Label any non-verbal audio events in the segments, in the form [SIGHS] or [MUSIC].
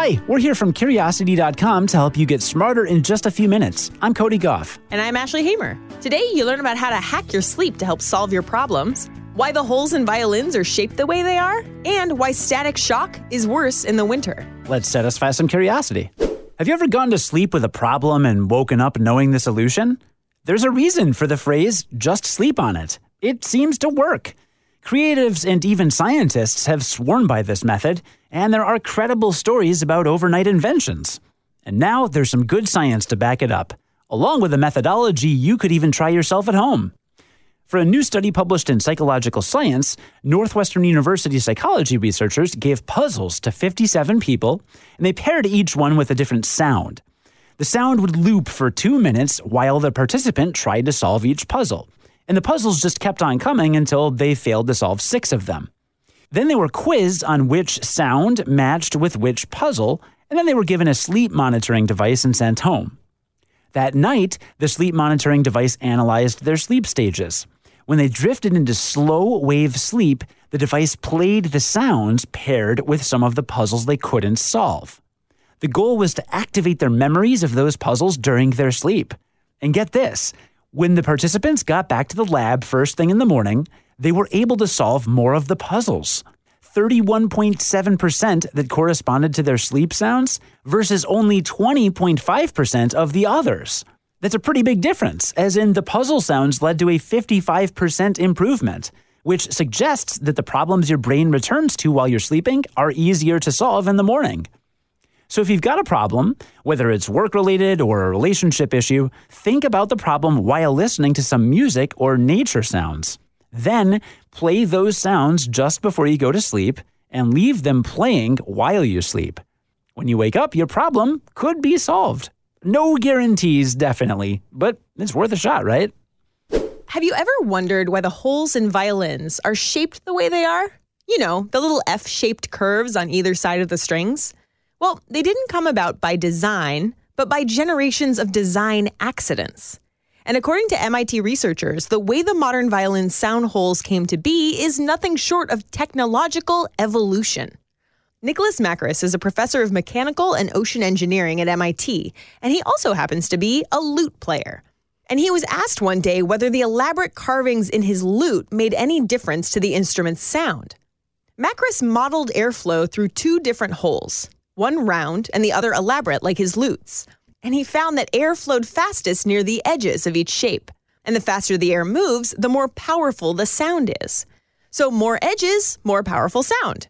Hi, we're here from Curiosity.com to help you get smarter in just a few minutes. I'm Cody Gough. And I'm Ashley Hamer. Today, you learn about how to hack your sleep to help solve your problems, why the holes in violins are shaped the way they are, and why static shock is worse in the winter. Let's satisfy some curiosity. Have you ever gone to sleep with a problem and woken up knowing the solution? There's a reason for the phrase, just sleep on it. It seems to work. Creatives and even scientists have sworn by this method, and there are credible stories about overnight inventions. And now there's some good science to back it up, along with a methodology you could even try yourself at home. For a new study published in Psychological Science, Northwestern University psychology researchers gave puzzles to 57 people, and they paired each one with a different sound. The sound would loop for two minutes while the participant tried to solve each puzzle and the puzzles just kept on coming until they failed to solve six of them. Then they were quizzed on which sound matched with which puzzle, and then they were given a sleep monitoring device and sent home. That night, the sleep monitoring device analyzed their sleep stages. When they drifted into slow wave sleep, the device played the sounds paired with some of the puzzles they couldn't solve. The goal was to activate their memories of those puzzles during their sleep. And get this when the participants got back to the lab first thing in the morning, they were able to solve more of the puzzles. 31.7% that corresponded to their sleep sounds versus only 20.5% of the others. That's a pretty big difference, as in the puzzle sounds led to a 55% improvement, which suggests that the problems your brain returns to while you're sleeping are easier to solve in the morning. So if you've got a problem, whether it's work related or a relationship issue, think about the problem while listening to some music or nature sounds. Then play those sounds just before you go to sleep and leave them playing while you sleep. When you wake up, your problem could be solved. No guarantees, definitely, but it's worth a shot, right? Have you ever wondered why the holes in violins are shaped the way they are? You know, the little F shaped curves on either side of the strings? Well, they didn't come about by design, but by generations of design accidents. And according to MIT researchers, the way the modern violin's sound holes came to be is nothing short of technological evolution. Nicholas Makris is a professor of mechanical and ocean engineering at MIT, and he also happens to be a lute player. And he was asked one day whether the elaborate carvings in his lute made any difference to the instrument's sound. Makris modeled airflow through two different holes one round and the other elaborate like his lutes. And he found that air flowed fastest near the edges of each shape. And the faster the air moves, the more powerful the sound is. So, more edges, more powerful sound.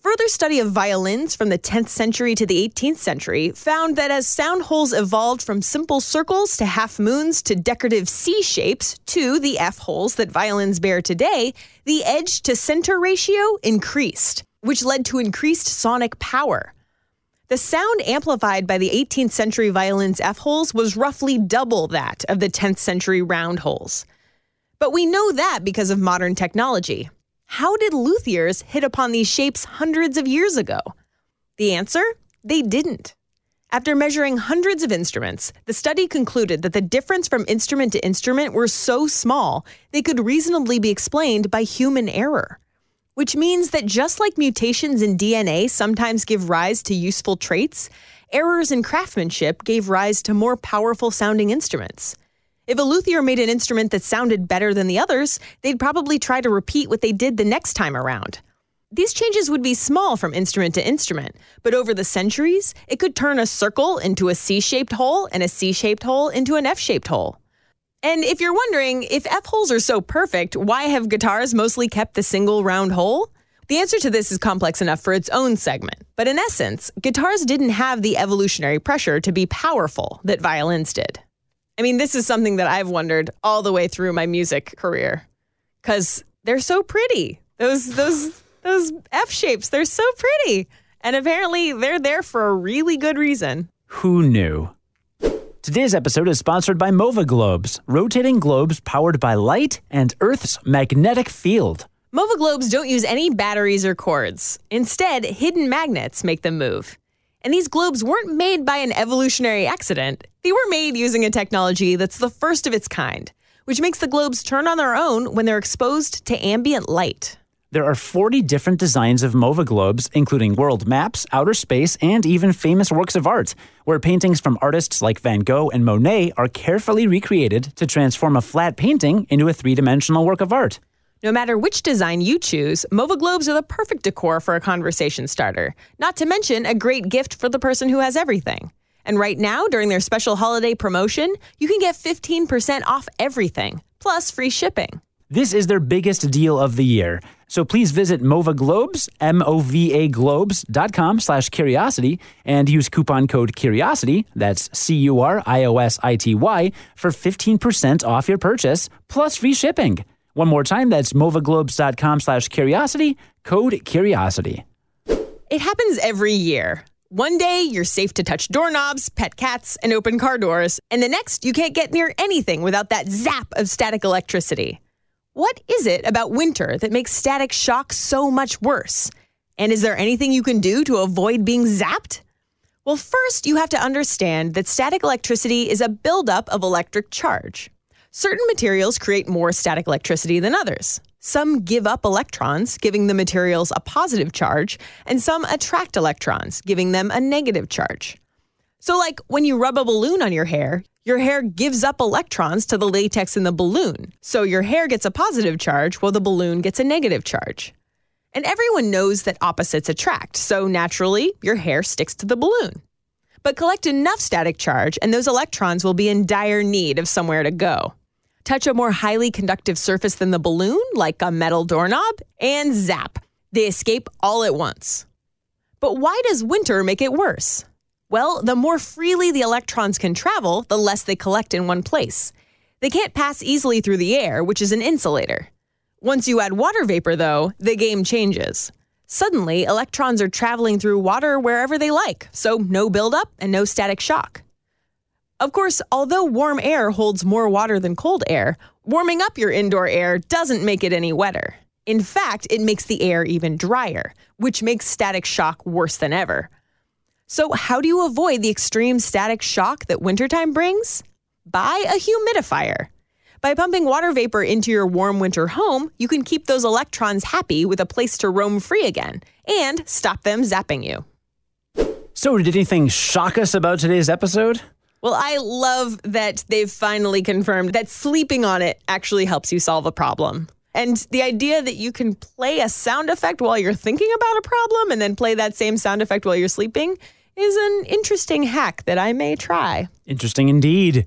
Further study of violins from the 10th century to the 18th century found that as sound holes evolved from simple circles to half moons to decorative C shapes to the F holes that violins bear today, the edge to center ratio increased, which led to increased sonic power. The sound amplified by the 18th century violin's F holes was roughly double that of the 10th century round holes. But we know that because of modern technology. How did luthiers hit upon these shapes hundreds of years ago? The answer? They didn't. After measuring hundreds of instruments, the study concluded that the difference from instrument to instrument were so small they could reasonably be explained by human error which means that just like mutations in DNA sometimes give rise to useful traits, errors in craftsmanship gave rise to more powerful sounding instruments. If a luthier made an instrument that sounded better than the others, they'd probably try to repeat what they did the next time around. These changes would be small from instrument to instrument, but over the centuries, it could turn a circle into a C shaped hole and a C shaped hole into an F shaped hole. And if you're wondering if F holes are so perfect, why have guitars mostly kept the single round hole? The answer to this is complex enough for its own segment. But in essence, guitars didn't have the evolutionary pressure to be powerful that violins did. I mean, this is something that I've wondered all the way through my music career cuz they're so pretty. Those those those F shapes, they're so pretty. And apparently they're there for a really good reason. Who knew? Today's episode is sponsored by MOVA Globes, rotating globes powered by light and Earth's magnetic field. MOVA globes don't use any batteries or cords. Instead, hidden magnets make them move. And these globes weren't made by an evolutionary accident. They were made using a technology that's the first of its kind, which makes the globes turn on their own when they're exposed to ambient light. There are 40 different designs of MOVA globes, including world maps, outer space, and even famous works of art, where paintings from artists like Van Gogh and Monet are carefully recreated to transform a flat painting into a three dimensional work of art. No matter which design you choose, MOVA globes are the perfect decor for a conversation starter, not to mention a great gift for the person who has everything. And right now, during their special holiday promotion, you can get 15% off everything, plus free shipping. This is their biggest deal of the year. So please visit MOVA Globes, M-O-V-A Globes.com slash curiosity and use coupon code curiosity, that's C-U-R-I-O-S-I-T-Y, for 15% off your purchase, plus free shipping. One more time, that's movaglobes.com slash curiosity, code curiosity. It happens every year. One day, you're safe to touch doorknobs, pet cats, and open car doors, and the next, you can't get near anything without that zap of static electricity. What is it about winter that makes static shock so much worse? And is there anything you can do to avoid being zapped? Well, first, you have to understand that static electricity is a buildup of electric charge. Certain materials create more static electricity than others. Some give up electrons, giving the materials a positive charge, and some attract electrons, giving them a negative charge. So, like when you rub a balloon on your hair, your hair gives up electrons to the latex in the balloon. So your hair gets a positive charge while the balloon gets a negative charge. And everyone knows that opposites attract, so naturally, your hair sticks to the balloon. But collect enough static charge, and those electrons will be in dire need of somewhere to go. Touch a more highly conductive surface than the balloon, like a metal doorknob, and zap. They escape all at once. But why does winter make it worse? Well, the more freely the electrons can travel, the less they collect in one place. They can't pass easily through the air, which is an insulator. Once you add water vapor, though, the game changes. Suddenly, electrons are traveling through water wherever they like, so no buildup and no static shock. Of course, although warm air holds more water than cold air, warming up your indoor air doesn't make it any wetter. In fact, it makes the air even drier, which makes static shock worse than ever. So, how do you avoid the extreme static shock that wintertime brings? Buy a humidifier. By pumping water vapor into your warm winter home, you can keep those electrons happy with a place to roam free again and stop them zapping you. So, did anything shock us about today's episode? Well, I love that they've finally confirmed that sleeping on it actually helps you solve a problem. And the idea that you can play a sound effect while you're thinking about a problem and then play that same sound effect while you're sleeping is an interesting hack that I may try. Interesting indeed.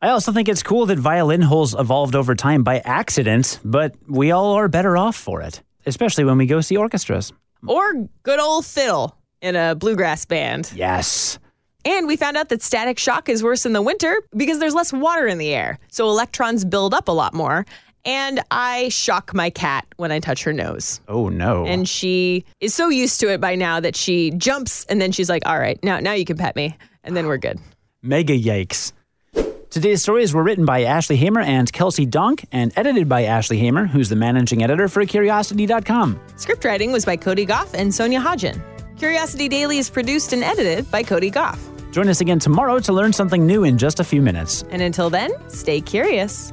I also think it's cool that violin holes evolved over time by accident, but we all are better off for it, especially when we go see orchestras. Or good old fiddle in a bluegrass band. Yes. And we found out that static shock is worse in the winter because there's less water in the air. So electrons build up a lot more and I shock my cat when I touch her nose. Oh no. And she is so used to it by now that she jumps and then she's like, "All right, now now you can pet me." And then we're good. [SIGHS] Mega yikes. Today's stories were written by Ashley Hamer and Kelsey Donk and edited by Ashley Hamer, who's the managing editor for Curiosity.com. Script writing was by Cody Gough and Sonia Hodgen. Curiosity Daily is produced and edited by Cody Gough. Join us again tomorrow to learn something new in just a few minutes. And until then, stay curious